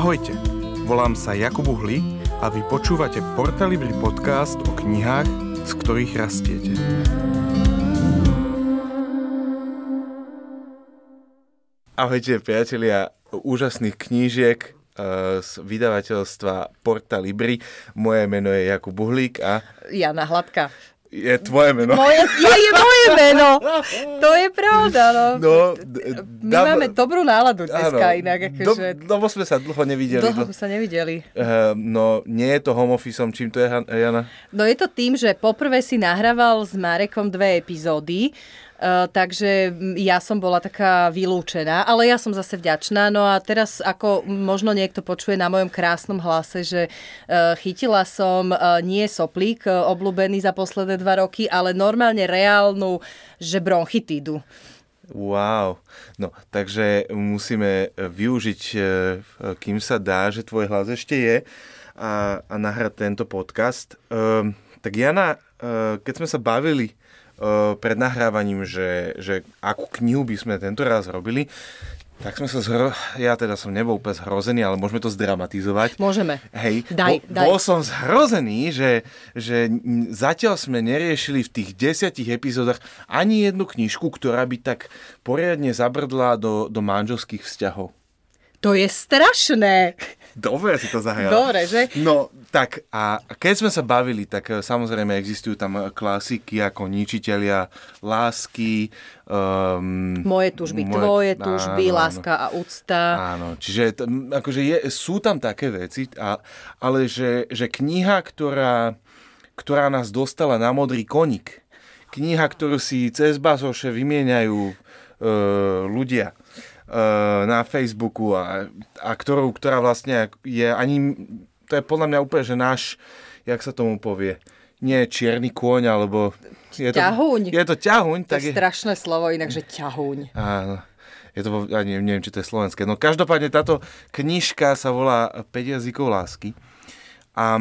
Ahojte, volám sa Jakub Uhli a vy počúvate Portalibri podcast o knihách, z ktorých rastiete. Ahojte priatelia úžasných knížiek eh, z vydavateľstva Porta Libri. Moje meno je Jakub Buhlík a Jana Hladka. Je tvoje meno. Moje, je, je moje meno. To je pravda, no. No, My dám- máme dobrú náladu dneska Áno. inak, Do, akože lebo sme sa dlho nevideli. dlho sme sa nevideli. Uh, no, nie je to home officeom, čím to je, Jana? No je to tým, že poprvé si nahrával s Marekom dve epizódy, takže mm, ja som bola taká vylúčená, ale ja som zase vďačná. No a teraz, ako možno niekto počuje na mojom krásnom hlase, že uh, chytila som uh, nie soplík obľúbený za posledné dva roky, ale normálne reálnu, že bronchitídu. Wow. No, takže musíme využiť, kým sa dá, že tvoj hlas ešte je a, a nahrať tento podcast. Um, tak Jana, keď sme sa bavili pred nahrávaním, že, že akú knihu by sme tento raz robili, tak sme sa zhro... Ja teda som nebol úplne zhrozený, ale môžeme to zdramatizovať. Môžeme. Hej, Daj, bol, daj. bol som zhrozený, že, že zatiaľ sme neriešili v tých desiatich epizódach ani jednu knižku, ktorá by tak poriadne zabrdla do, do manželských vzťahov. To je strašné. Dobre si to zahral. Dobre, že? No, tak a keď sme sa bavili, tak e, samozrejme existujú tam e, klasiky ako Ničitelia lásky. Um, Moje tužby, tvoje tužby, áno, áno. láska a úcta. Áno, čiže akože je, sú tam také veci, a, ale že, že kniha, ktorá, ktorá nás dostala na modrý koník, kniha, ktorú si cez bazoše vymieňajú e, ľudia na Facebooku a, a ktorú, ktorá vlastne je ani, to je podľa mňa úplne, že náš, jak sa tomu povie, nie čierny kôň, alebo... Je to, Ťahuň. Je to ťahuň, To tak je strašné slovo, inak, že ťahuň. Áno. Je to, ja neviem, neviem, či to je slovenské. No každopádne táto knižka sa volá 5 jazykov lásky. A,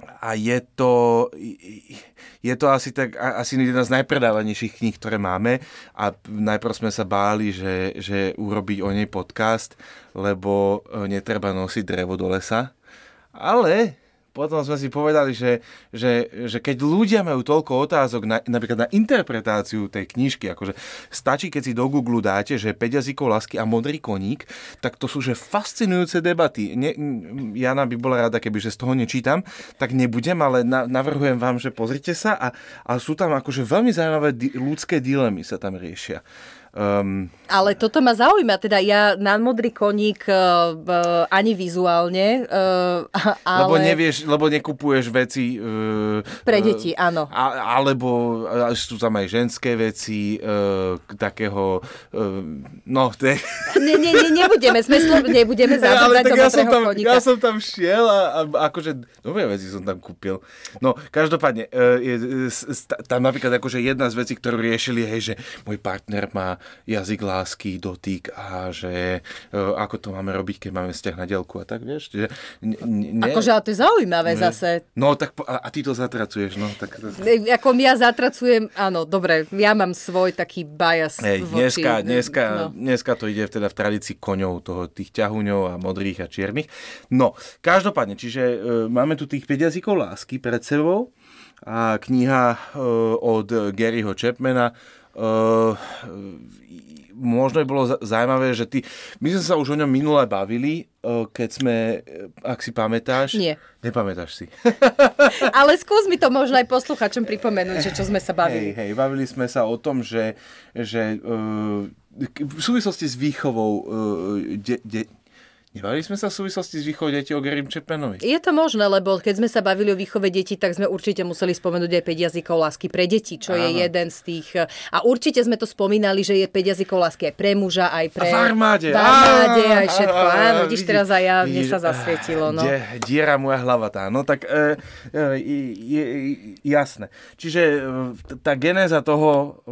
a je to, je to asi, tak, asi jedna z najpredávanejších kníh, ktoré máme. A najprv sme sa báli, že, že urobiť o nej podcast, lebo e, netreba nosiť drevo do lesa. Ale potom sme si povedali, že, že, že keď ľudia majú toľko otázok na, napríklad na interpretáciu tej knižky, akože stačí, keď si do Google dáte, že 5 jazykov lásky a modrý koník, tak to sú že fascinujúce debaty. Ne, Jana by bola rada, keby že z toho nečítam, tak nebudem, ale na, navrhujem vám, že pozrite sa a, a sú tam akože veľmi zaujímavé di, ľudské dilemy sa tam riešia. Um, Ale toto ma zaujíma, teda ja na modrý koník uh, uh, ani vizuálne, uh, ale... Lebo nevieš, lebo nekupuješ veci... Uh, Pre deti, áno. A, alebo a sú tam aj ženské veci, uh, takého... Uh, no, to je... Nie, nie, nie, nebudeme, sme slo- nebudeme zabúdať do ja som, tam, koníka. ja som tam šiel a, a akože dobré veci som tam kúpil. No, každopádne, uh, je, tam napríklad akože jedna z vecí, ktorú riešili, hej, že môj partner má jazyk lásky, dotyk a že uh, ako to máme robiť, keď máme vzťah na dielku a tak, vieš. Že, ne, ne, Akože, ale to je zaujímavé zase. No, tak a, a ty to zatracuješ, no. Tak, E, Ako ja zatracujem, áno, dobre, ja mám svoj taký bias Hej, voči... dneska, dneska, No. dneska to ide teda v tradícii koňov, toho, tých ťahuňov a modrých a čiernych. No, každopádne, čiže e, máme tu tých 5 jazykov lásky pred sebou a kniha e, od Garyho Chapmana e, možno by bolo za- zaujímavé, že ty... My sme sa už o ňom minule bavili, e, keď sme, e, ak si pamätáš... Nie. Nepamätáš si. Ale skús mi to možno aj posluchačom pripomenúť, že čo sme sa Hej, bavili. hej, bavili sme sa o tom, že, že uh, v súvislosti s výchovou de, de, Nebavili sme sa v súvislosti s výchovou detí o Garym Chapmanovi? Je to možné, lebo keď sme sa bavili o výchove detí, tak sme určite museli spomenúť aj 5 jazykov lásky pre deti, čo je Áno. jeden z tých... A určite sme to spomínali, že je 5 jazykov lásky aj pre muža, aj pre... A v armáde. V armáde, aj všetko. Áno, vidíš, teraz aj ja, mne sa zasvietilo. No. Die, diera moja hlava tá. No tak e, e, je, jasné. Čiže e, tá genéza toho,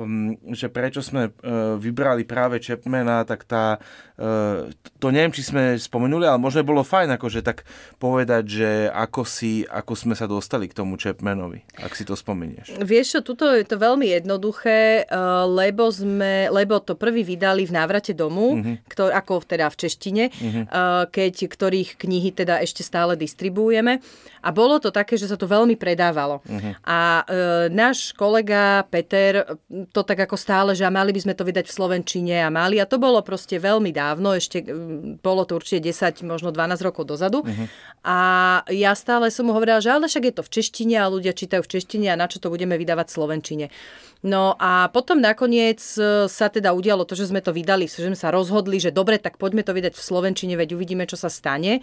že prečo sme e, vybrali práve Chapmana, tak tá, e, to neviem, či sme spomenuli, ale možno bolo fajn akože tak povedať, že ako, si, ako sme sa dostali k tomu Chapmanovi, ak si to spomenieš. Vieš čo, tuto je to veľmi jednoduché, eh, lebo, sme, lebo to prvý vydali v návrate domu, uh-huh. ktor, ako teda v češtine, uh-huh. keď ktorých knihy teda ešte stále distribuujeme. A bolo to také, že sa to veľmi predávalo. Uh-huh. A e, náš kolega Peter to tak ako stále, že mali by sme to vydať v Slovenčine a mali. A to bolo proste veľmi dávno, ešte bolo to určite 10, možno 12 rokov dozadu. Uh-huh. A ja stále som mu hovorila, že ale však je to v češtine a ľudia čítajú v češtine a na čo to budeme vydávať v Slovenčine. No a potom nakoniec e, sa teda udialo to, že sme to vydali, že sme sa rozhodli, že dobre, tak poďme to vydať v Slovenčine, veď uvidíme, čo sa stane.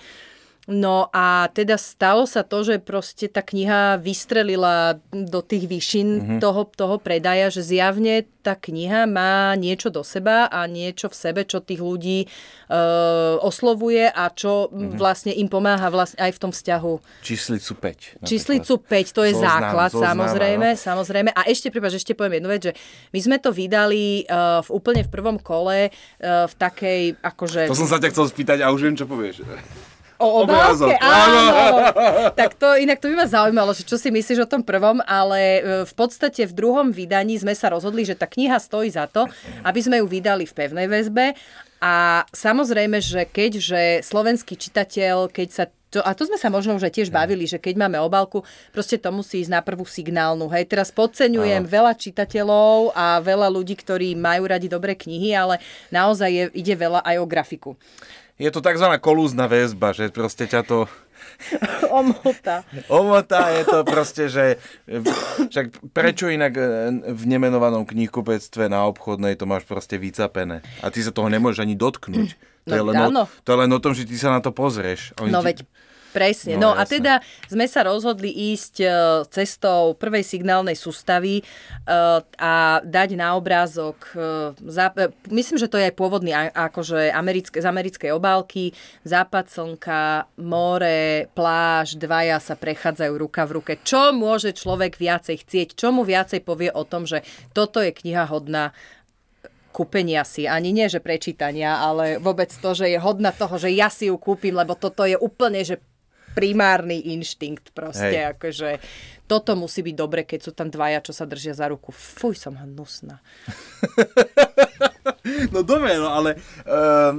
No a teda stalo sa to, že proste tá kniha vystrelila do tých výšin mm-hmm. toho, toho predaja, že zjavne tá kniha má niečo do seba a niečo v sebe, čo tých ľudí e, oslovuje a čo mm-hmm. vlastne im pomáha vlastne aj v tom vzťahu. Číslicu 5. Napríklad. Číslicu 5, to je zoznam, základ zoznam, samozrejme, no. samozrejme. A ešte, prepáč, ešte poviem jednu vec, že my sme to vydali uh, v úplne v prvom kole uh, v takej, akože... To som sa ťa chcel spýtať a už viem, čo povieš. O obálke, áno. tak to, inak to by ma zaujímalo, že čo si myslíš o tom prvom, ale e, v podstate v druhom vydaní sme sa rozhodli, že tá kniha stojí za to, aby sme ju vydali v pevnej väzbe a samozrejme, že keďže slovenský čitateľ, keď sa to, a to sme sa možno už tiež bavili, že keď máme obálku, proste to musí ísť na prvú signálnu. Hej, teraz podceňujem Áno. veľa čitateľov a veľa ľudí, ktorí majú radi dobré knihy, ale naozaj je, ide veľa aj o grafiku je to tzv. kolúzna väzba, že proste ťa to... Omota. Omota je to proste, že však prečo inak e, v nemenovanom knihkupectve na obchodnej to máš proste vycapené a ty sa toho nemôžeš ani dotknúť. To, no, je len o, to je len o tom, že ty sa na to pozrieš. Oni no ti... veď Presne. No, no a teda sme sa rozhodli ísť e, cestou prvej signálnej sústavy e, a dať na obrázok, e, myslím, že to je aj pôvodný akože americké, z americkej obálky, západ slnka, more, pláž, dvaja sa prechádzajú ruka v ruke. Čo môže človek viacej chcieť? Čo mu viacej povie o tom, že toto je kniha hodná kúpenia si. Ani nie, že prečítania, ale vôbec to, že je hodná toho, že ja si ju kúpim, lebo toto je úplne, že primárny inštinkt proste, Hej. akože toto musí byť dobre, keď sú tam dvaja, čo sa držia za ruku. Fuj, som hnusná. no dobre, no ale uh,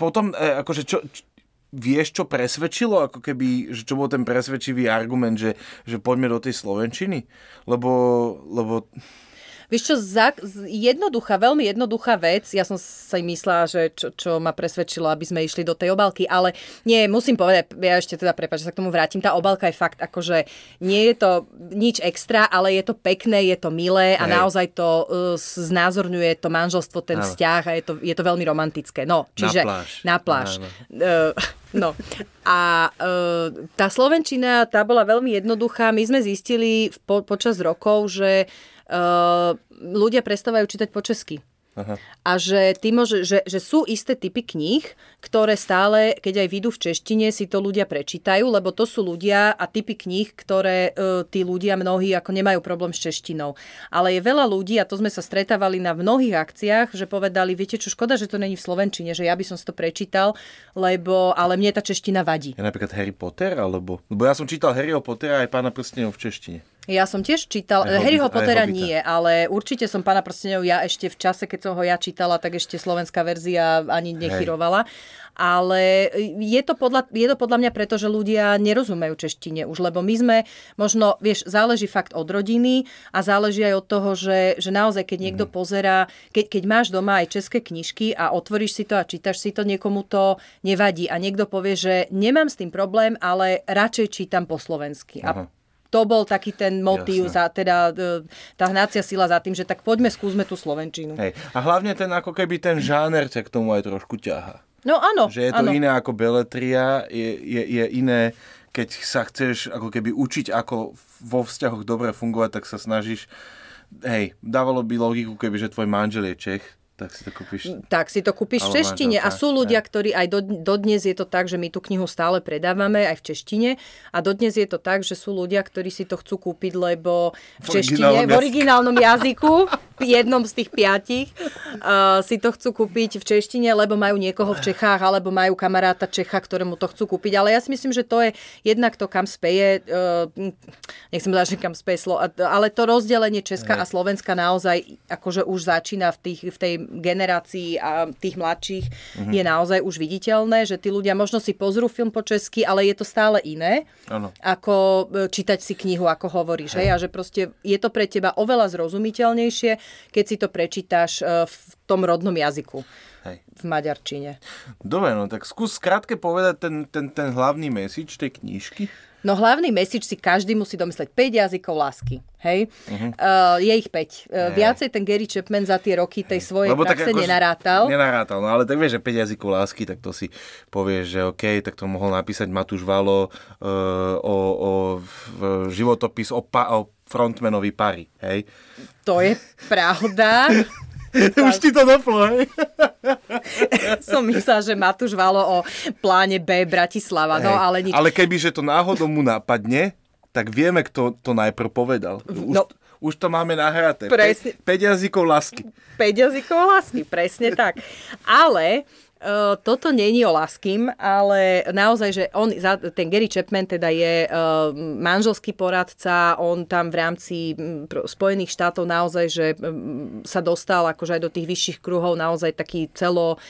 potom, uh, akože čo, čo vieš, čo presvedčilo, ako keby, že čo bol ten presvedčivý argument, že, že poďme do tej Slovenčiny? Lebo, lebo Vieš čo, za, jednoduchá, veľmi jednoduchá vec, ja som si myslela, že čo, čo ma presvedčilo, aby sme išli do tej obalky, ale nie, musím povedať, ja ešte teda prepáč, že sa k tomu vrátim, tá obalka je fakt akože nie je to nič extra, ale je to pekné, je to milé a Hej. naozaj to uh, znázorňuje to manželstvo, ten Áno. vzťah a je to, je to veľmi romantické. No, čiže na pláž. Na pláž. Uh, no a uh, tá Slovenčina, tá bola veľmi jednoduchá. My sme zistili po, počas rokov, že uh, ľudia prestávajú čítať po česky. Aha. A že, ty môže, že, že sú isté typy kníh, ktoré stále, keď aj vyjdú v češtine, si to ľudia prečítajú, lebo to sú ľudia a typy kníh, ktoré uh, tí ľudia mnohí ako nemajú problém s češtinou. Ale je veľa ľudí, a to sme sa stretávali na mnohých akciách, že povedali, viete čo, škoda, že to není v Slovenčine, že ja by som si to prečítal, lebo, ale mne tá čeština vadí. Je napríklad Harry Potter, alebo... Lebo ja som čítal Harryho Pottera aj Pána prstenov v češtine. Ja som tiež čítal, aj Harryho Pottera nie, ale určite som Pána prstenov ja ešte v čase, keď som ho ja čítala, tak ešte slovenská verzia ani nechyrovala. Hej. Ale je to, podľa, je to podľa mňa preto, že ľudia nerozumejú češtine už, lebo my sme, možno, vieš, záleží fakt od rodiny a záleží aj od toho, že, že naozaj, keď niekto mm. pozerá, keď, keď máš doma aj české knižky a otvoríš si to a čítaš si to, niekomu to nevadí a niekto povie, že nemám s tým problém, ale radšej čítam po slovensky. Aha. A to bol taký ten motív, za, teda e, tá hnácia sila za tým, že tak poďme, skúsme tú Slovenčinu. Hej. A hlavne ten ako keby ten žáner ťa k tomu aj trošku ťaha. No áno. Že je to áno. iné ako beletria, je, je, je iné, keď sa chceš ako keby učiť, ako vo vzťahoch dobre fungovať, tak sa snažíš hej, dávalo by logiku, keby že tvoj manžel je Čech, tak si to kúpiš. Tak si to kúpiš v češtine. A sú ľudia, ne. ktorí aj do, dodnes je to tak, že my tú knihu stále predávame aj v češtine. A dodnes je to tak, že sú ľudia, ktorí si to chcú kúpiť, lebo v, v češtine, v originálnom jazyku jednom z tých piatich uh, si to chcú kúpiť v češtine, lebo majú niekoho v Čechách, alebo majú kamaráta Čecha, ktorému to chcú kúpiť. Ale ja si myslím, že to je jednak to, kam speje, uh, nechcem povedať, že kam speje slo, ale to rozdelenie Česka a Slovenska naozaj akože už začína v, tých, v tej generácii a tých mladších uh-huh. je naozaj už viditeľné, že tí ľudia možno si pozrú film po česky, ale je to stále iné, ano. ako e, čítať si knihu, ako hovoríš. Hej. Hej? A že proste je to pre teba oveľa zrozumiteľnejšie, keď si to prečítaš e, v tom rodnom jazyku. Hej. v maďarčine. Dobre, no tak skús krátke povedať ten, ten, ten hlavný message tej knižky. No hlavný message si každý musí domysleť 5 jazykov lásky. Hej? Uh-huh. Uh, je ich 5. Uh, viacej ten Gary Chapman za tie roky tej svojej Lebo praxe ako, nenarátal. Nenarátal, no ale tak vieš, že 5 jazykov lásky, tak to si povieš, že OK, tak to mohol napísať Matúš Valo uh, o, o v životopis o, pa, o frontmanovi pary. Hej? To je pravda. Už ti to doplo, hej? Som myslela, že Matúš Valo o pláne B Bratislava, no ale nič. Ale keby, že to náhodou mu napadne, tak vieme, kto to najprv povedal. Už, no, už to máme nahraté. Presne. 5 jazykov lásky. 5 jazykov lásky, presne tak. Ale Uh, toto není o Laským, ale naozaj, že on, ten Gary Chapman teda je uh, manželský poradca, on tam v rámci Spojených štátov naozaj, že um, sa dostal akože aj do tých vyšších kruhov naozaj taký celo,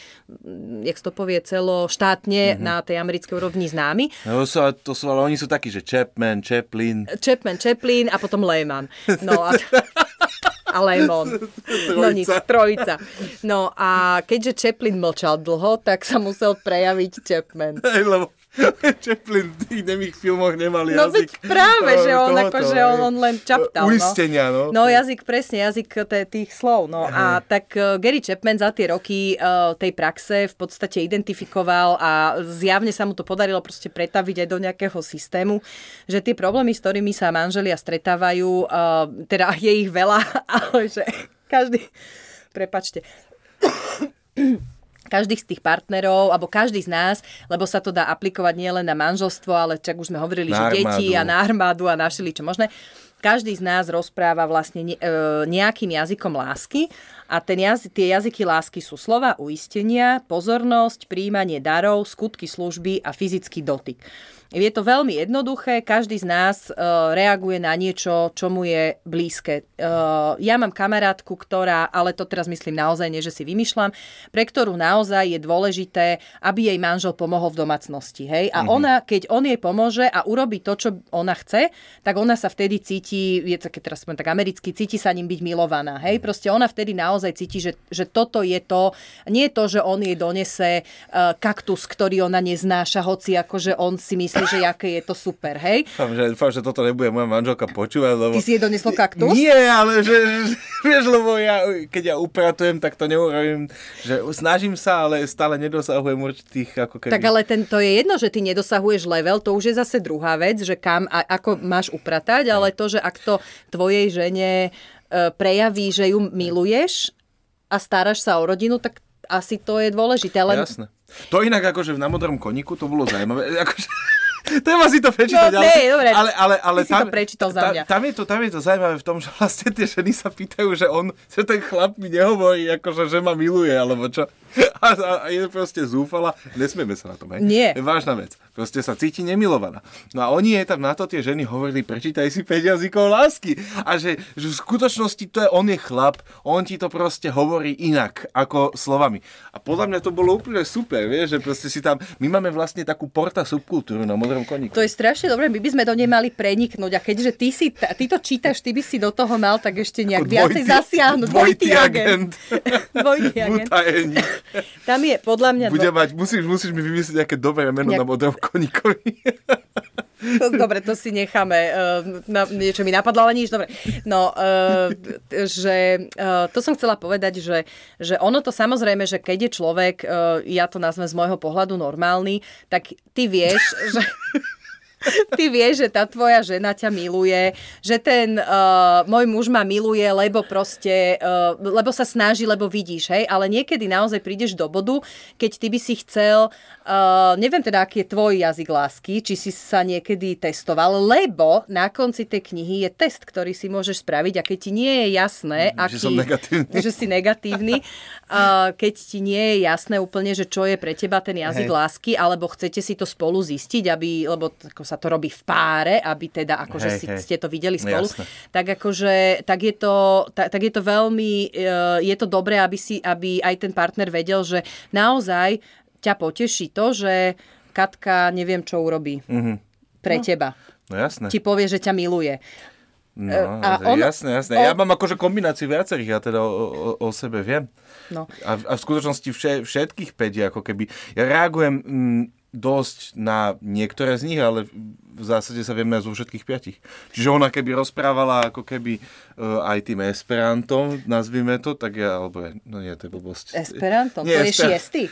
jak to povie, celo štátne mm-hmm. na tej americkej úrovni známy. No, sú, to sú, ale oni sú takí, že Chapman, Chaplin. Chapman, Chaplin a potom Lehman. No a... a Lemon. No nič, trojica. No a keďže Chaplin mlčal dlho, tak sa musel prejaviť Chapman. Hej, lebo Chaplin v tých nemých filmoch nemal no, jazyk. No práve, že on, ako, že on, on len čaptal. Uistenia, no. No, jazyk, presne, jazyk tých slov. No. A tak uh, Gary Chapman za tie roky uh, tej praxe v podstate identifikoval a zjavne sa mu to podarilo proste pretaviť aj do nejakého systému, že tie problémy, s ktorými sa manželia stretávajú, uh, teda je ich veľa, ale že každý... Prepačte každých z tých partnerov, alebo každý z nás, lebo sa to dá aplikovať nielen na manželstvo, ale čak už sme hovorili, na že armádu. deti a na armádu a na čo možné. Každý z nás rozpráva vlastne e, nejakým jazykom lásky a ten jazy, tie jazyky lásky sú slova uistenia, pozornosť, príjmanie darov, skutky služby a fyzický dotyk. Je to veľmi jednoduché, každý z nás uh, reaguje na niečo, čo mu je blízke. Uh, ja mám kamarátku, ktorá, ale to teraz myslím naozaj, nie že si vymýšľam, pre ktorú naozaj je dôležité, aby jej manžel pomohol v domácnosti. Hej? A mm-hmm. ona, keď on jej pomôže a urobí to, čo ona chce, tak ona sa vtedy cíti, je keď teraz tak americky, cíti sa ním byť milovaná. Hej? Proste ona vtedy naozaj cíti, že, že toto je to, nie je to, že on jej donese uh, kaktus, ktorý ona neznáša, hoci akože on si myslí, že aké je to super, hej? Dúfam, že, dúfam, že toto nebude moja manželka počúvať, lebo... Ty si jej doneslo kaktus? Nie, ale že, že vieš, lebo ja, keď ja upratujem, tak to neurobím, že snažím sa, ale stále nedosahujem určitých, ako keby... Tak ale ten, to je jedno, že ty nedosahuješ level, to už je zase druhá vec, že kam a ako máš upratať, ale to, že ak to tvojej žene e, prejaví, že ju miluješ a staráš sa o rodinu, tak asi to je dôležité. Len... Jasné. To inak akože na modrom koníku to bolo zaujímavé. Akože, Treba si to prečítať. No, ale, ne, dobre, ale, ale, ale tam, to prečítal za mňa. Tam, tam, je to, tam je to zaujímavé v tom, že vlastne tie ženy sa pýtajú, že on, že ten chlap mi nehovorí, akože, že ma miluje, alebo čo. A, a, a je proste zúfala. Nesmieme sa na tom, hej? Nie. Je vážna vec. Proste sa cíti nemilovaná. No a oni jej tam na to tie ženy hovorili, prečítaj si 5 jazykov lásky. A že, že v skutočnosti to je, on je chlap, on ti to proste hovorí inak, ako slovami. A podľa mňa to bolo úplne super, vieš, že proste si tam, my máme vlastne takú porta subkultúru na modrom koníku. To je strašne dobré, my by sme do nej mali preniknúť a keďže ty, si, ty to čítaš, ty by si do toho mal tak ešte nejak dvojty, viacej zasiahnuť. Dvojitý, agent. dvojitý agent. Tam je podľa mňa... Bude mať, musíš, musíš mi vymyslieť nejaké dobré meno Nejak... na modrom koníkovi. To, dobre, to si necháme. Uh, na, niečo mi napadlo, ale nič. Dobre. No, uh, že uh, to som chcela povedať, že, že ono to samozrejme, že keď je človek, ja to nazvem z môjho pohľadu normálny, tak ty vieš, že... ty vieš, že tá tvoja žena ťa miluje, že ten uh, môj muž ma miluje, lebo proste, uh, lebo sa snaží, lebo vidíš, hej, ale niekedy naozaj prídeš do bodu, keď ty by si chcel, uh, neviem teda, aký je tvoj jazyk lásky, či si sa niekedy testoval, lebo na konci tej knihy je test, ktorý si môžeš spraviť a keď ti nie je jasné, že aký, som negatívny. že si negatívny, uh, keď ti nie je jasné úplne, že čo je pre teba ten jazyk Hej. lásky, alebo chcete si to spolu zistiť, aby, lebo ako sa to robí v páre, aby teda akože Hej, si, hej. ste to videli No, spolu, jasné. tak akože, tak je to, tak, tak je to veľmi, eh, je to dobré, aby si, aby aj ten partner vedel, že naozaj ťa poteší to, že Katka neviem, čo urobí Mhm. pre teba. No jasné. Ti povie, že ťa miluje. No, a a on- jasné, jasné. on- Ja mám akože kombináciu viacerých, ja teda o, o, o sebe viem. No. A, v- a v skutočnosti vše, všetkých 5 ako keby. Ja reagujem mm, dosť na niektoré z nich, ale v zásade sa viem nájsť vo všetkých piatich. Čiže ona keby rozprávala ako keby uh, aj tým esperantom, nazvime to, tak ja, alebo ja, no nie, to je blbosť. Esperanto, Nie, to je šiestý.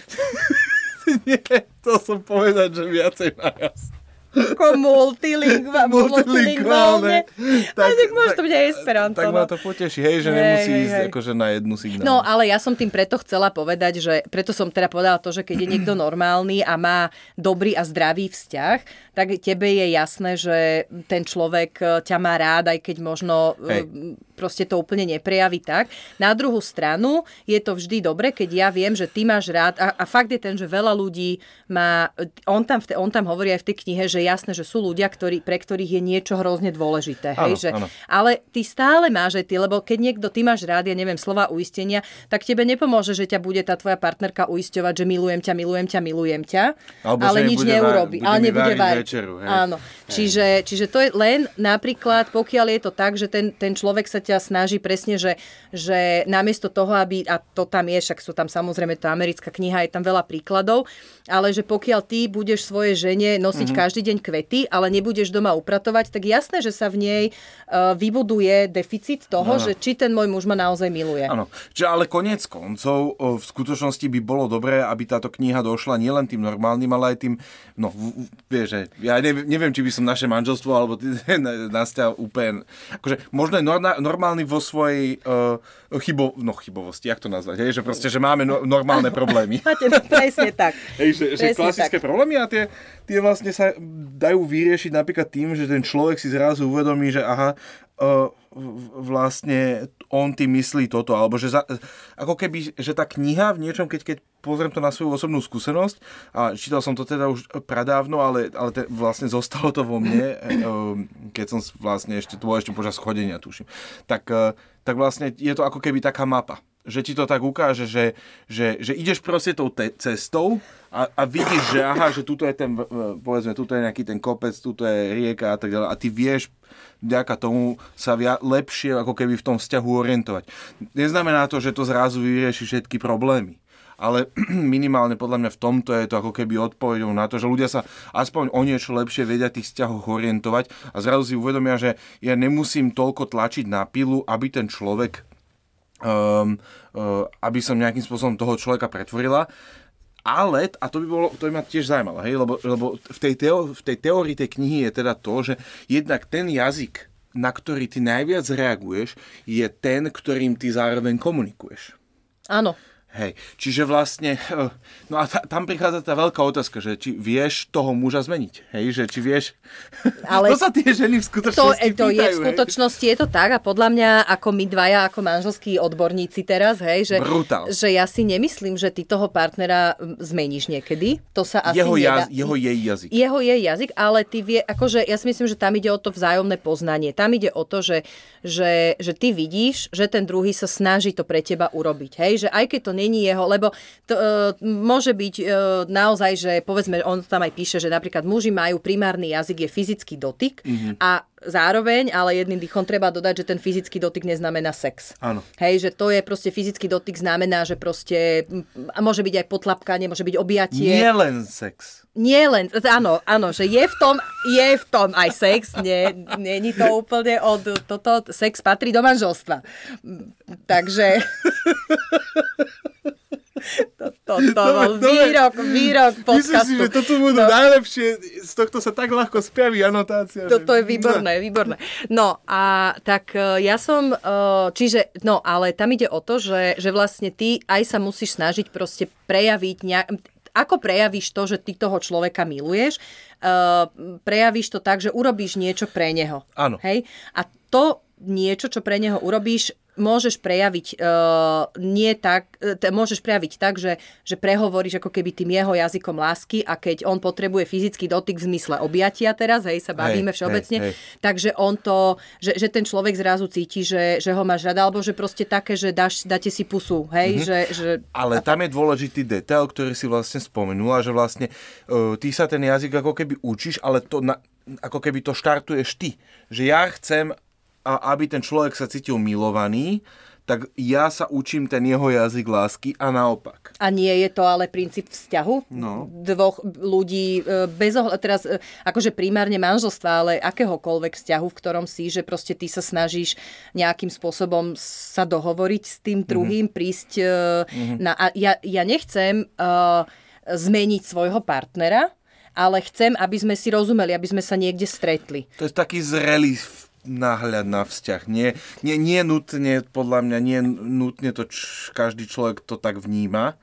nie, to som povedať, že viacej naraz. Ako multilingva, multilingválne. Tak, tak môže to byť aj Esperanto. Tak ma no. to poteší, hej, že Hej, nemusí hej, ísť hej. akože na jednu signál. No, ale ja som tým preto chcela povedať, že preto som teda povedala to, že keď je niekto normálny a má dobrý a zdravý vzťah, tak tebe je jasné, že ten človek e, ťa má rád, aj keď možno e, Hej. Proste to úplne neprejaví tak. Na druhú stranu je to vždy dobre, keď ja viem, že ty máš rád a, a fakt je ten, že veľa ľudí má, on tam, v te, on tam hovorí aj v tej knihe, že jasné, že sú ľudia, ktorí, pre ktorých je niečo hrozne dôležité. Áno, hej, že, áno. ale ty stále máš aj ty, lebo keď niekto, ty máš rád, ja neviem, slova uistenia, tak tebe nepomôže, že ťa bude tá tvoja partnerka uisťovať, že milujem ťa, milujem ťa, milujem ťa, Alebo ale nič neurobi. ale nebude variť. večeru, hej. Áno. Čiže, čiže to je len napríklad, pokiaľ je to tak, že ten, ten človek sa ťa snaží presne, že, že namiesto toho, aby, a to tam je, však sú tam samozrejme, tá americká kniha, je tam veľa príkladov, ale že pokiaľ ty budeš svojej žene nosiť Mhm. mm-hmm. každý deň kvety, ale nebudeš doma upratovať, tak jasné, že sa v nej uh, vybuduje deficit toho, Áno. že či ten môj muž ma naozaj miluje. Áno, ale konec koncov o, v skutočnosti by bolo dobré, aby táto kniha došla nielen tým normálnym, ale aj tým, no vieš, že ja neviem, neviem, či by som naše manželstvo alebo nasťa úplne, akože možno je norma- normálny vo svojej uh, chybo, no chybovosti, jak to nazvať, hej, že proste, že máme no, normálne problémy. Máte to presne tak. Hej, že, že Presne klasické tak. problémy a tie, tie vlastne sa dajú vyriešiť napríklad tým, že ten človek si zrazu uvedomí, že aha, vlastne on tým myslí toto, alebo že za, ako keby, že tá kniha v niečom, keď, keď pozriem to na svoju osobnú skúsenosť, a čítal som to teda už pradávno, ale, ale te, vlastne zostalo to vo mne, um, keď som vlastne ešte, to bolo ešte počas chodenia, tuším, tak, uh, tak vlastne je to ako keby taká mapa že ti to tak ukáže, že, že, že ideš proste tou te- cestou a, a vidíš, že aha, že tuto je ten, povedzme, tuto je nejaký ten kopec, tuto je rieka a tak ďalej a ty vieš vďaka tomu sa via, lepšie ako keby v tom vzťahu orientovať. Neznamená to, že to zrazu vyrieši všetky problémy. Ale minimálne podľa mňa v tomto je to ako keby odpovedou na to, že ľudia sa aspoň o niečo lepšie vedia tých vzťahoch orientovať a zrazu si uvedomia, že ja nemusím toľko tlačiť na pilu, aby ten človek um, uh, aby som nejakým spôsobom toho človeka pretvorila. Ale, a to by, bolo, to by ma tiež zaujímalo, hej, lebo, lebo v, tej teo, v tej teórii tej knihy je teda to, že jednak ten jazyk, na ktorý ty najviac reaguješ, je ten, ktorým ty zároveň komunikuješ. Áno. Hej, čiže vlastne, eh, no a ta, tam prichádza tá veľká otázka, že či vieš toho muža zmeniť, hej, že či vieš, Ale to sa tie ženy v To, skutočnosti to je, pýtajú, v skutočnosti je to tak a podľa mňa ako my dvaja, ako manželskí odborníci teraz, hej, že, Brutál. že ja si nemyslím, že ty toho partnera mm, zmeníš niekedy. To sa asi jeho, nedá. jaz, jeho jej jazyk. Jeho jej jazyk, ale ty vie, akože ja si myslím, že tam ide o to vzájomné poznanie. Tam ide o to, že, že, že ty vidíš, že ten druhý sa snaží to pre teba urobiť. Hej? Že aj keď to není jeho, lebo to, e, môže byť e, naozaj, že povedzme, on tam aj píše, že napríklad muži majú primárny jazyk je fyzický dotyk mm-hmm. a zároveň, ale jedným dýchom treba dodať, že ten fyzický dotyk neznamená sex. Áno. Hej, že to je proste fyzický dotyk znamená, že proste a môže byť aj potlapkanie, môže byť objatie. Nie len sex. Nie len, áno, áno, že je v tom, je v tom aj sex, nie, není to úplne od, toto, sex patrí do manželstva. Takže to, Toto bol výrok, výrok podcastu. Myslím si, že toto budú no. najlepšie, z tohto sa tak ľahko spraví anotácia. Toto je výborné, výborné. No a tak e, ja som, e, čiže, no ale tam ide o to, že, že vlastne ty aj sa musíš snažiť proste prejaviť nejak, ako prejavíš to, že ty toho človeka miluješ? Uh, prejavíš to tak, že urobíš niečo pre neho. Áno. Hej? A to niečo, čo pre neho urobíš, môžeš prejaviť uh, nie tak, uh, môžeš prejaviť tak, že, že prehovoríš ako keby tým jeho jazykom lásky a keď on potrebuje fyzický dotyk v zmysle objatia teraz, hej, sa bavíme hej, všeobecne, hej, hej. takže on to, že, že ten človek zrazu cíti, že, že ho máš rada, alebo že proste také, že dáš, dáte si pusu, hej, mm-hmm. že, že... Ale tam je dôležitý detail, ktorý si vlastne spomenula, že vlastne uh, ty sa ten jazyk ako keby učíš, ale to na, ako keby to štartuješ ty. Že ja chcem, a aby ten človek sa cítil milovaný, tak ja sa učím ten jeho jazyk lásky a naopak. A nie je to ale princíp vzťahu no. dvoch ľudí e, bez ohľadu, teraz e, akože primárne manželstva, ale akéhokoľvek vzťahu, v ktorom si, že proste ty sa snažíš nejakým spôsobom sa dohovoriť s tým druhým, mm-hmm. prísť mm-hmm. na... A ja, ja nechcem uh, zmeniť svojho partnera, ale chcem, aby sme si rozumeli, aby sme sa niekde stretli. To je taký zrelý náhľad na vzťah. Nie, nie, nie nutne, podľa mňa, nie nutne to č, každý človek to tak vníma,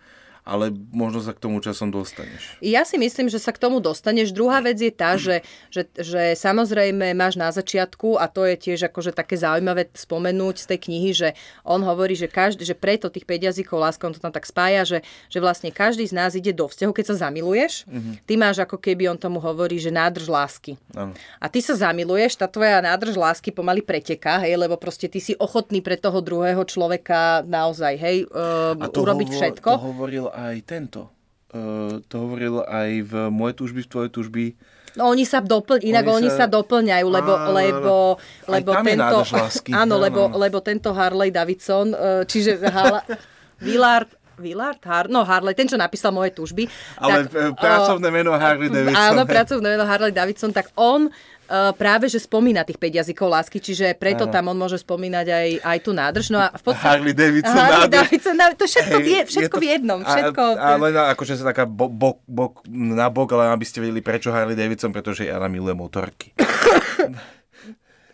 ale možno sa k tomu časom dostaneš. Ja si myslím, že sa k tomu dostaneš. Druhá vec je tá, že, že, že samozrejme máš na začiatku, a to je tiež akože také zaujímavé spomenúť z tej knihy, že on hovorí, že, každý, že preto tých 5 jazykov lásky, on to tam tak spája, že, že vlastne každý z nás ide do vzťahu, keď sa zamiluješ, mm-hmm. ty máš ako keby on tomu hovorí, že nádrž lásky. Ano. A ty sa zamiluješ, tá tvoja nádrž lásky pomaly preteká, hej, lebo proste ty si ochotný pre toho druhého človeka naozaj, hej, uh, urobiť hovor, všetko. To hovoril aj tento. Uh, to hovoril aj v Moje túžby, v tvoje túžby. No oni sa doplň, inak oni, oni sa... sa doplňajú, lebo, áno, lebo, lebo tento, lásky. áno, lebo, lebo tento Harley Davidson, čiže Hala, Willard, Willard, Har, no Harley, ten, čo napísal moje túžby. Ale tak, pracovné meno Harley Davidson. Áno, pracovné meno Harley Davidson, tak on uh, práve, že spomína tých 5 jazykov lásky, čiže preto ano. tam on môže spomínať aj, aj tú nádrž. No a v podstate, Harley Davidson Harley nádrž. Davidson, to všetko, hey, je, všetko je to, v jednom. Všetko, a, a len akože sa taká bo, bo, bo, na bok, ale aby ste vedeli, prečo Harley Davidson, pretože Jana miluje motorky.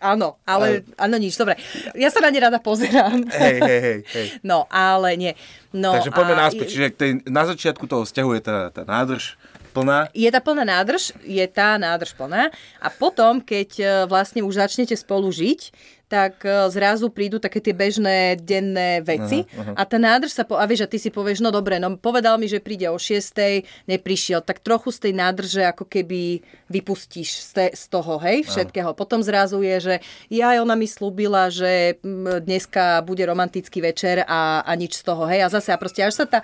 Áno, ale, áno, nič, dobre. Ja sa na ne rada pozerám. Hej, hej, hej, hej. No, ale nie. No, Takže poďme a... náspäť, čiže tej, na začiatku toho vzťahu je tá, tá nádrž, plná? Je tá plná nádrž, je tá nádrž plná a potom, keď e, vlastne už začnete spolu žiť, tak e, zrazu prídu také tie bežné denné veci aha, aha. a tá nádrž sa, po, a vieš, a ty si povieš, no dobre, no povedal mi, že príde o 6, neprišiel, tak trochu z tej nádrže ako keby vypustíš z, te, z toho, hej, všetkého. Aha. Potom zrazu je, že ja, ona mi slúbila, že dneska bude romantický večer a, a nič z toho, hej, a zase a proste až sa tá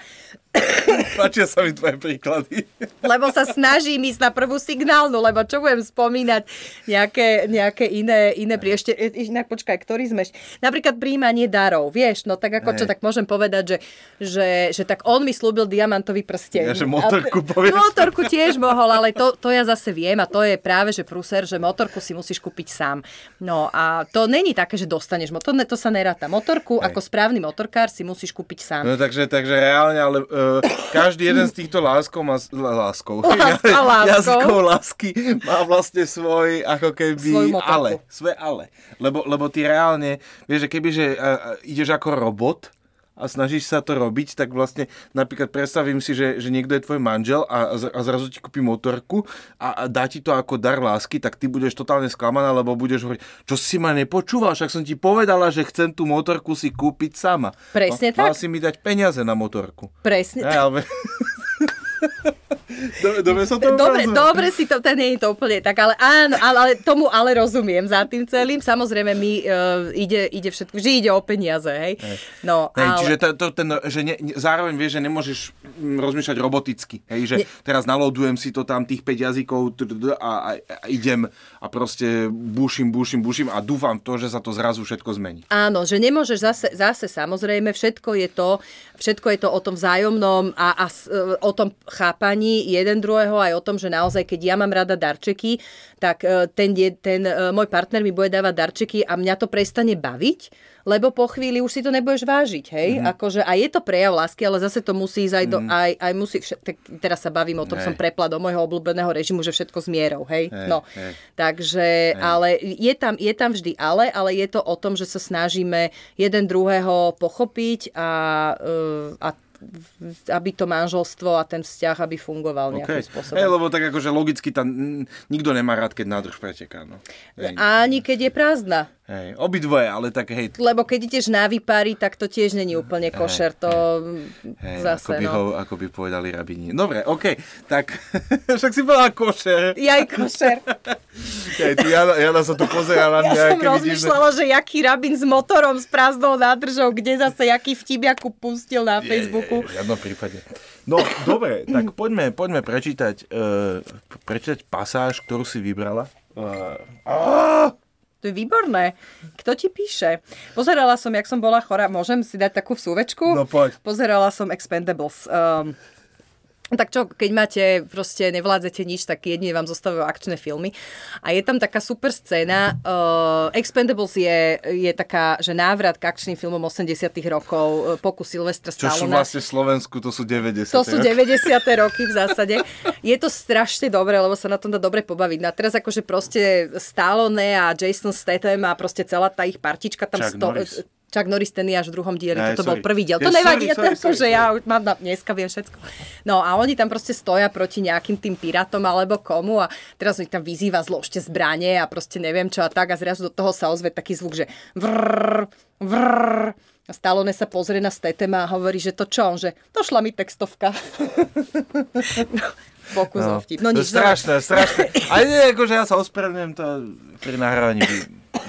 Páčia sa mi tvoje príklady. Lebo sa snažím ísť na prvú signálnu, lebo čo budem spomínať nejaké, nejaké iné, iné priešte. Inak počkaj, ktorý sme... Napríklad príjmanie darov, vieš, no tak ako čo, tak môžem povedať, že, že, že tak on mi slúbil diamantový prsteň. Ja, že motorku povieš. Motorku tiež mohol, ale to, to ja zase viem a to je práve, že pruser, že motorku si musíš kúpiť sám. No a to není také, že dostaneš motor, to sa neráta. Motorku Hej. ako správny motorkár si musíš kúpiť sám. No takže, takže reálne, ale uh, každý jeden z týchto láskov má... Láskou. Láska, Jazykov lásky má vlastne svoj, ako keby, ale. Svoje ale. Lebo, lebo ty reálne, vieš, že keby, že uh, ideš ako robot, a snažíš sa to robiť, tak vlastne napríklad predstavím si, že, že niekto je tvoj manžel a, a zrazu ti kúpi motorku a, a dá ti to ako dar lásky, tak ty budeš totálne sklamaná, lebo budeš hovoriť, čo si ma nepočúval, však som ti povedala, že chcem tú motorku si kúpiť sama. Presne no, tak. Mal si mi dať peniaze na motorku. Presne tak. ale... Dobre, som to dobre, dobre si to, ten nie je to úplne tak, ale áno, ale, ale tomu ale rozumiem za tým celým. Samozrejme, mi uh, ide, ide všetko, že ide o peniaze, hej. hej. No, hej, ale... Čiže to, to, ten, že ne, zároveň vieš, že nemôžeš mm, rozmýšľať roboticky, hej, že ne... teraz nalodujem si to tam tých 5 jazykov a, a, a idem a proste buším, buším, buším a dúfam to, že sa to zrazu všetko zmení. Áno, že nemôžeš zase, zase samozrejme, všetko je to, všetko je to o tom vzájomnom a, a o tom chápaní jeden druhého, aj o tom, že naozaj, keď ja mám rada darčeky, tak e, ten, ten e, môj partner mi bude dávať darčeky a mňa to prestane baviť, lebo po chvíli už si to nebudeš vážiť, hej? Mm-hmm. Akože, a je to prejav lásky, ale zase to musí ísť aj do, mm-hmm. aj, aj musí, všet, tak teraz sa bavím o tom, hey. som prepla do môjho obľúbeného režimu, že všetko s mierou, hej? hej no, hej. takže, hej. ale je tam, je tam vždy ale, ale je to o tom, že sa snažíme jeden druhého pochopiť a, a aby to manželstvo a ten vzťah, aby fungoval nejakým okay. spôsobom. Hey, lebo tak akože logicky tam nikto nemá rád, keď nádrž preteká. No. Ani keď je prázdna. Hej, obidvoje, ale tak hej. Lebo keď ideš na vypári, tak to tiež není úplne košer, to hej, zase, ako by, no. ho, ako by povedali rabini. Dobre, OK, tak však si povedala košer. Jaj, košer. hej, ty, Jana, Jana sa tu pozerala na Ja som rozmýšľala, že jaký rabin s motorom, s prázdnou nádržou, kde zase jaký vtibiaku pustil na Facebooku. Je, v žiadnom prípade. No, dobre, tak poďme, poďme prečítať, uh, prečítať pasáž, ktorú si vybrala. Uh, to je výborné. Kto ti píše? Pozerala som, jak som bola chora. Môžem si dať takú súvečku? No poď. Pozerala som Expendables. Um, tak čo, keď máte, proste nevládzete nič, tak jedine vám zostávajú akčné filmy. A je tam taká super scéna. Uh, Expendables je, je taká, že návrat k akčným filmom 80 rokov, uh, pokus Silvestra Stallone. Čo sú vlastne Slovensku, to sú 90 To sú 90 roky v zásade. Je to strašne dobré, lebo sa na tom dá dobre pobaviť. No a teraz akože proste Stallone a Jason Statham a proste celá tá ich partička tam... Chuck sto- Norris Chuck Norris ten je až v druhom dieli, Aj, toto sorry. bol prvý diel. To yeah, nevadí, sorry, sorry, sorry, že ja už mám na, dneska viem všetko. No a oni tam proste stoja proti nejakým tým pirátom alebo komu a teraz ich tam vyzýva zložte zbranie a proste neviem čo a tak a zrazu do toho sa ozve taký zvuk, že vrr, vrr. A Stallone sa pozrie na Stetema a hovorí, že to čo? On, že došla mi textovka. no, pokus no, vtip. No, nič, strašné, no. strašné. Ale nie, akože ja sa ospravedlňujem to pri nahrávaní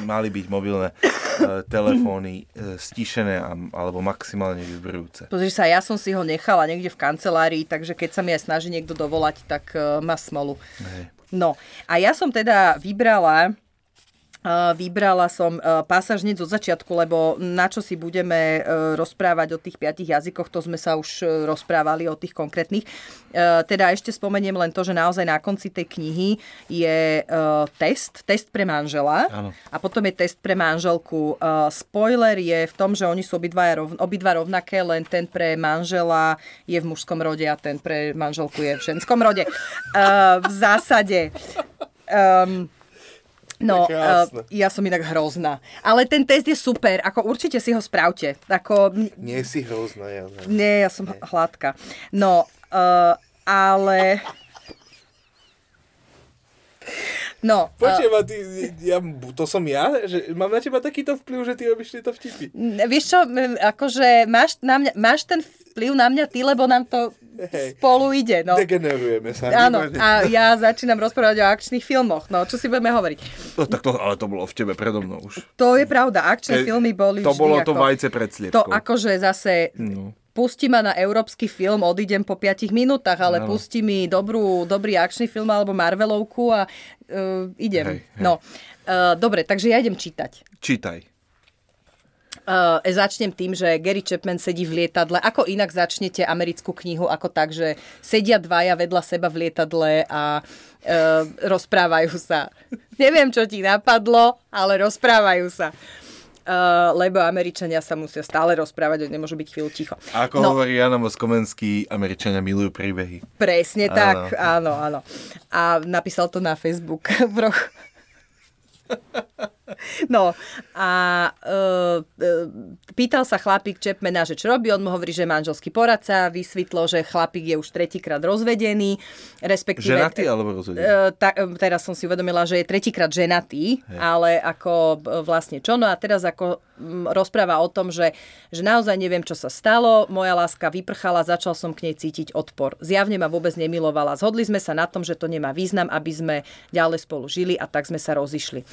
mali byť mobilné uh, telefóny uh, stišené alebo maximálne vybrujúce. Pozri sa, ja som si ho nechala niekde v kancelárii, takže keď sa mi aj snaží niekto dovolať, tak uh, má smolu. Hej. No a ja som teda vybrala Vybrala som pasáž hneď od začiatku, lebo na čo si budeme rozprávať o tých piatich jazykoch, to sme sa už rozprávali o tých konkrétnych. Teda ešte spomeniem len to, že naozaj na konci tej knihy je test, test pre manžela ano. a potom je test pre manželku. Spoiler je v tom, že oni sú obidva, obidva rovnaké, len ten pre manžela je v mužskom rode a ten pre manželku je v ženskom rode. V zásade. Um, No, uh, ja som inak hrozná. Ale ten test je super, ako určite si ho spravte. Ako... Nie si hrozná, ja. Ne. Nie, ja som Nie. hladká. No, uh, ale... No. Počujem, uh, ty, ja, to som ja? Že mám na teba takýto vplyv, že ty robíš tieto vtipy? Vieš čo, akože máš, na mňa, máš ten vplyv na mňa ty, lebo nám to Hej. spolu ide. No. Degenerujeme sa. Áno, a ja začínam rozprávať o akčných filmoch. No, čo si budeme hovoriť? No, tak to, ale to bolo v tebe predo mnou už. To je pravda, akčné e, filmy boli To bolo to ako, vajce pred sliepkou. To akože zase... No pustí ma na európsky film, odídem po 5 minútach, ale no. pustí mi dobrú, dobrý akčný film alebo Marvelovku a uh, idem. Hej, hej. No, uh, dobre, takže ja idem čítať. Čítaj. Uh, začnem tým, že Gary Chapman sedí v lietadle. Ako inak začnete americkú knihu ako tak, že sedia dvaja vedľa seba v lietadle a uh, rozprávajú sa. Neviem, čo ti napadlo, ale rozprávajú sa. Uh, lebo Američania sa musia stále rozprávať, oni nemôžu byť chvíľu ticho. Ako no, hovorí Jana Moskomenský, Američania milujú príbehy. Presne áno. tak, áno, áno. A napísal to na Facebook No a uh, pýtal sa chlapík Čepmena, že čo robí, on mu hovorí, že manželský poradca, vysvetlo, že chlapík je už tretíkrát rozvedený, respektíve... Ženatý alebo rozvedený? Uh, ta, teraz som si uvedomila, že je tretíkrát ženatý, Hej. ale ako vlastne čo? No a teraz ako rozpráva o tom, že, že naozaj neviem, čo sa stalo, moja láska vyprchala, začal som k nej cítiť odpor. Zjavne ma vôbec nemilovala. Zhodli sme sa na tom, že to nemá význam, aby sme ďalej spolu žili a tak sme sa rozišli.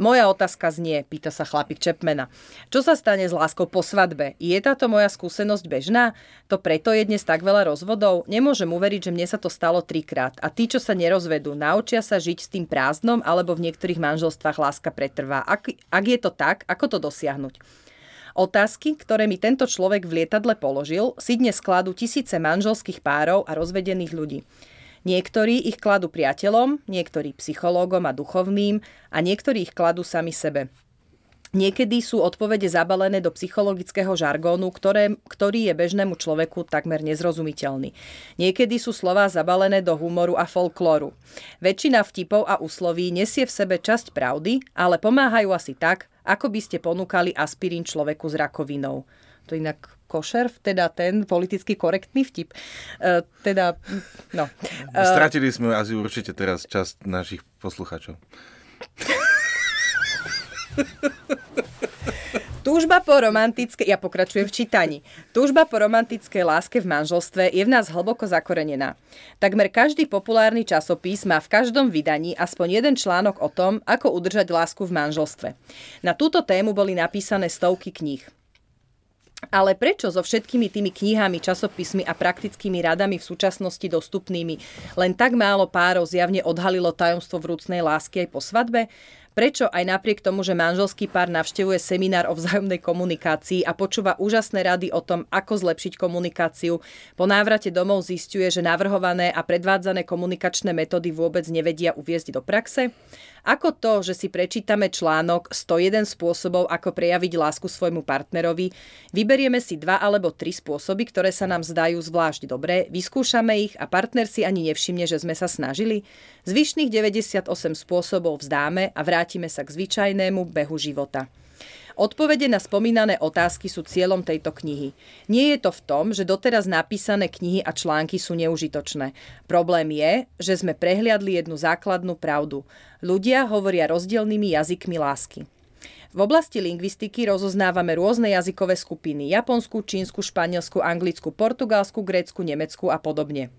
Moja otázka znie, pýta sa chlapík Čepmena. Čo sa stane s láskou po svadbe? Je táto moja skúsenosť bežná? To preto je dnes tak veľa rozvodov? Nemôžem uveriť, že mne sa to stalo trikrát. A tí, čo sa nerozvedú, naučia sa žiť s tým prázdnom alebo v niektorých manželstvách láska pretrvá. Ak, ak je to tak, ako to dosiahnuť? Otázky, ktoré mi tento človek v lietadle položil, si dnes kladú tisíce manželských párov a rozvedených ľudí. Niektorí ich kladú priateľom, niektorí psychológom a duchovným a niektorí ich kladú sami sebe. Niekedy sú odpovede zabalené do psychologického žargónu, ktoré, ktorý je bežnému človeku takmer nezrozumiteľný. Niekedy sú slová zabalené do humoru a folklóru. Väčšina vtipov a úsloví nesie v sebe časť pravdy, ale pomáhajú asi tak, ako by ste ponúkali aspirín človeku s rakovinou. To inak košer, teda ten politicky korektný vtip. E, teda, no. E, Stratili sme asi určite teraz časť našich posluchačov. Túžba po romantické, ja pokračujem v čítaní. Túžba po romantickej láske v manželstve je v nás hlboko zakorenená. Takmer každý populárny časopis má v každom vydaní aspoň jeden článok o tom, ako udržať lásku v manželstve. Na túto tému boli napísané stovky kníh. Ale prečo so všetkými tými knihami, časopismi a praktickými radami v súčasnosti dostupnými len tak málo párov zjavne odhalilo tajomstvo vrúcnej lásky aj po svadbe? Prečo aj napriek tomu, že manželský pár navštevuje seminár o vzájomnej komunikácii a počúva úžasné rady o tom, ako zlepšiť komunikáciu, po návrate domov zistuje, že navrhované a predvádzané komunikačné metódy vôbec nevedia uviezť do praxe? Ako to, že si prečítame článok 101 spôsobov, ako prejaviť lásku svojmu partnerovi, vyberieme si dva alebo tri spôsoby, ktoré sa nám zdajú zvlášť dobré, vyskúšame ich a partner si ani nevšimne, že sme sa snažili? Zvyšných 98 spôsobov vzdáme a vrátime sa k zvyčajnému behu života. Odpovede na spomínané otázky sú cieľom tejto knihy. Nie je to v tom, že doteraz napísané knihy a články sú neužitočné. Problém je, že sme prehliadli jednu základnú pravdu. Ľudia hovoria rozdielnymi jazykmi lásky. V oblasti lingvistiky rozoznávame rôzne jazykové skupiny. Japonsku, čínsku, španielsku, anglickú, portugalsku, grécku, nemeckú a podobne.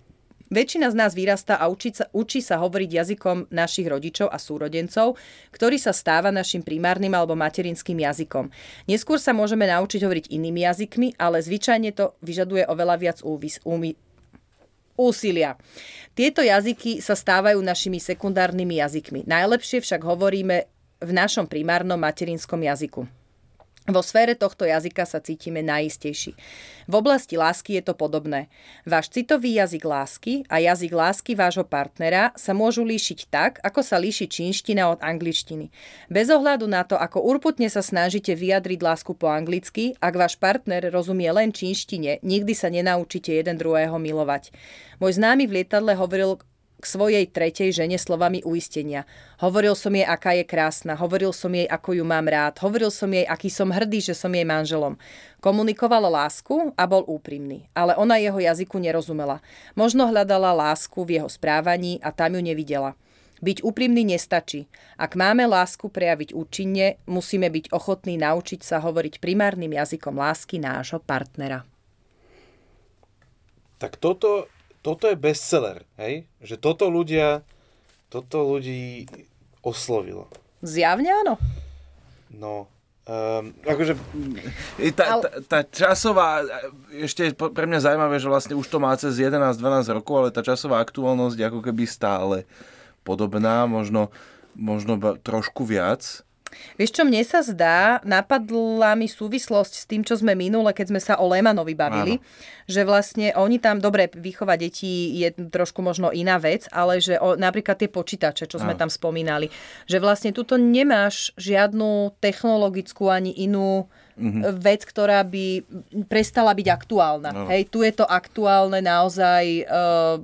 Väčšina z nás vyrastá a učí sa, učí sa hovoriť jazykom našich rodičov a súrodencov, ktorý sa stáva našim primárnym alebo materinským jazykom. Neskôr sa môžeme naučiť hovoriť inými jazykmi, ale zvyčajne to vyžaduje oveľa viac úvis, úmy, úsilia. Tieto jazyky sa stávajú našimi sekundárnymi jazykmi. Najlepšie však hovoríme v našom primárnom materinskom jazyku. Vo sfére tohto jazyka sa cítime najistejší. V oblasti lásky je to podobné. Váš citový jazyk lásky a jazyk lásky vášho partnera sa môžu líšiť tak, ako sa líši čínština od angličtiny. Bez ohľadu na to, ako urputne sa snažíte vyjadriť lásku po anglicky, ak váš partner rozumie len čínštine, nikdy sa nenaučíte jeden druhého milovať. Môj známy v lietadle hovoril k svojej tretej žene slovami uistenia. Hovoril som jej, aká je krásna, hovoril som jej, ako ju mám rád, hovoril som jej, aký som hrdý, že som jej manželom. Komunikovala lásku a bol úprimný, ale ona jeho jazyku nerozumela. Možno hľadala lásku v jeho správaní a tam ju nevidela. Byť úprimný nestačí. Ak máme lásku prejaviť účinne, musíme byť ochotní naučiť sa hovoriť primárnym jazykom lásky nášho partnera. Tak toto toto je bestseller, hej? Že toto ľudia, toto ľudí oslovilo. Zjavne áno. No, Um, akože tá, tá, tá časová, ešte pre mňa zaujímavé, že vlastne už to má cez 11-12 rokov, ale tá časová aktuálnosť ako keby stále podobná, možno, možno trošku viac. Vieš čo, mne sa zdá, napadla mi súvislosť s tým, čo sme minule, keď sme sa o Lemanovi bavili, Áno. že vlastne oni tam, dobre, výchova detí je trošku možno iná vec, ale že o, napríklad tie počítače, čo sme Áno. tam spomínali, že vlastne tuto nemáš žiadnu technologickú ani inú mm-hmm. vec, ktorá by prestala byť aktuálna. No. Hej, tu je to aktuálne naozaj uh,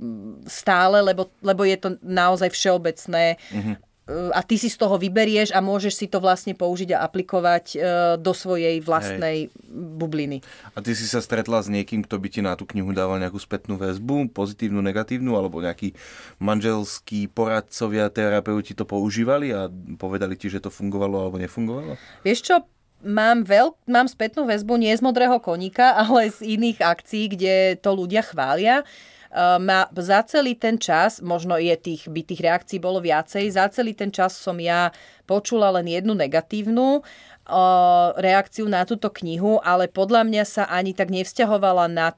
stále, lebo, lebo je to naozaj všeobecné. Mm-hmm a ty si z toho vyberieš a môžeš si to vlastne použiť a aplikovať e, do svojej vlastnej Hej. bubliny. A ty si sa stretla s niekým, kto by ti na tú knihu dával nejakú spätnú väzbu, pozitívnu, negatívnu, alebo nejakí manželskí poradcovia, terapeuti to používali a povedali ti, že to fungovalo alebo nefungovalo? Vieš čo, mám, veľk, mám spätnú väzbu nie z modrého koníka, ale z iných akcií, kde to ľudia chvália. Ehm, ma za celý ten čas, možno je tých, by tých reakcií bolo viacej, za celý ten čas som ja počula len jednu negatívnu ehm, reakciu na túto knihu, ale podľa mňa sa ani tak nevzťahovala na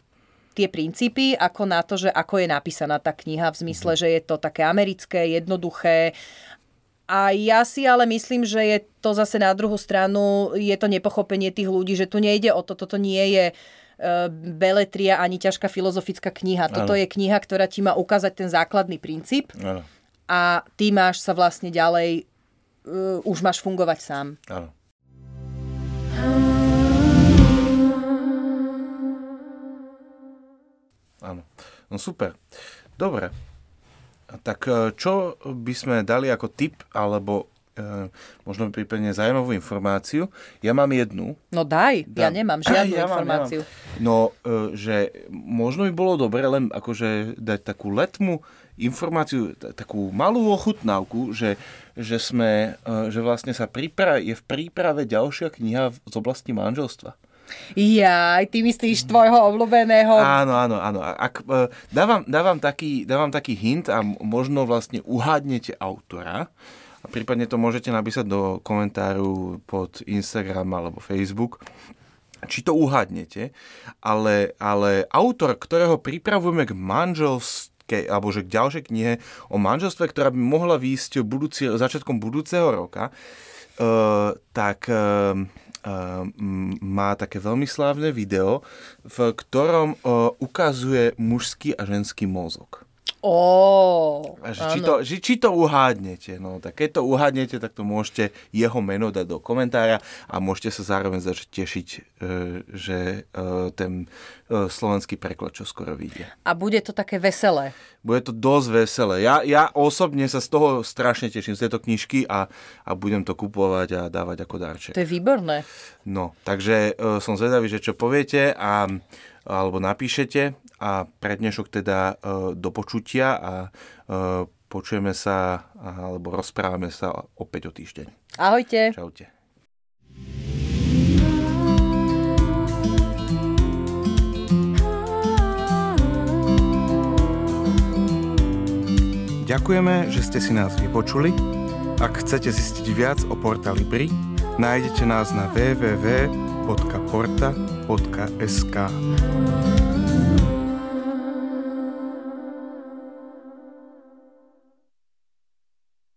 tie princípy, ako na to, že ako je napísaná tá kniha, v zmysle, že je to také americké, jednoduché, A ja si ale myslím, že je to zase na druhú stranu, je to nepochopenie tých ľudí, že tu nejde o to, toto nie je uh, beletria ani ťažká filozofická kniha. Toto je kniha, ktorá ti má ukázať ten základný princíp Áno. a ty máš sa vlastne ďalej, uh, už máš fungovať sám. Áno. Áno. No super. Dobre. Tak e, čo by sme dali ako tip, alebo e, možno prípadne zaujímavú informáciu? Ja mám jednu. No daj, ja Dám. nemám žiadnu Ja mám, informáciu. Ja mám. No, e, že možno by bolo dobre len akože dať takú letmu informáciu, t- takú malú ochutnávku, že, že sme, e, že vlastne sa pripra- je v príprave ďalšia kniha z oblasti manželstva. Jaj, ty myslíš tvojho obľúbeného... Áno, áno, áno. Ak, dávam, dávam, taký, dávam taký hint a možno vlastne uhádnete autora. A prípadne to môžete napísať do komentáru pod Instagram alebo Facebook. Či to uhádnete, ale, ale autor, ktorého pripravujeme k manželskej, alebo že k ďalšej knihe o manželstve, ktorá by mohla výjsť budúci, začiatkom budúceho roka, uh, tak uh, uh, má také veľmi slávne video, v ktorom uh, ukazuje mužský a ženský mozog. A že či, to, že, či to uhádnete. No, tak keď to uhádnete, tak to môžete jeho meno dať do komentára a môžete sa zároveň začať tešiť, e, že e, ten e, slovenský preklad čo skoro vyjde. A bude to také veselé. Bude to dosť veselé. Ja, ja osobne sa z toho strašne teším, z tejto knižky a, a budem to kupovať a dávať ako darček. To je výborné. No, takže som zvedavý, že čo poviete a, alebo napíšete a pre dnešok teda e, do počutia a e, počujeme sa alebo rozprávame sa opäť o týždeň. Ahojte. Čaute. Ďakujeme, že ste si nás vypočuli. Ak chcete zistiť viac o portáli BRI, nájdete nás na www.porta.sk.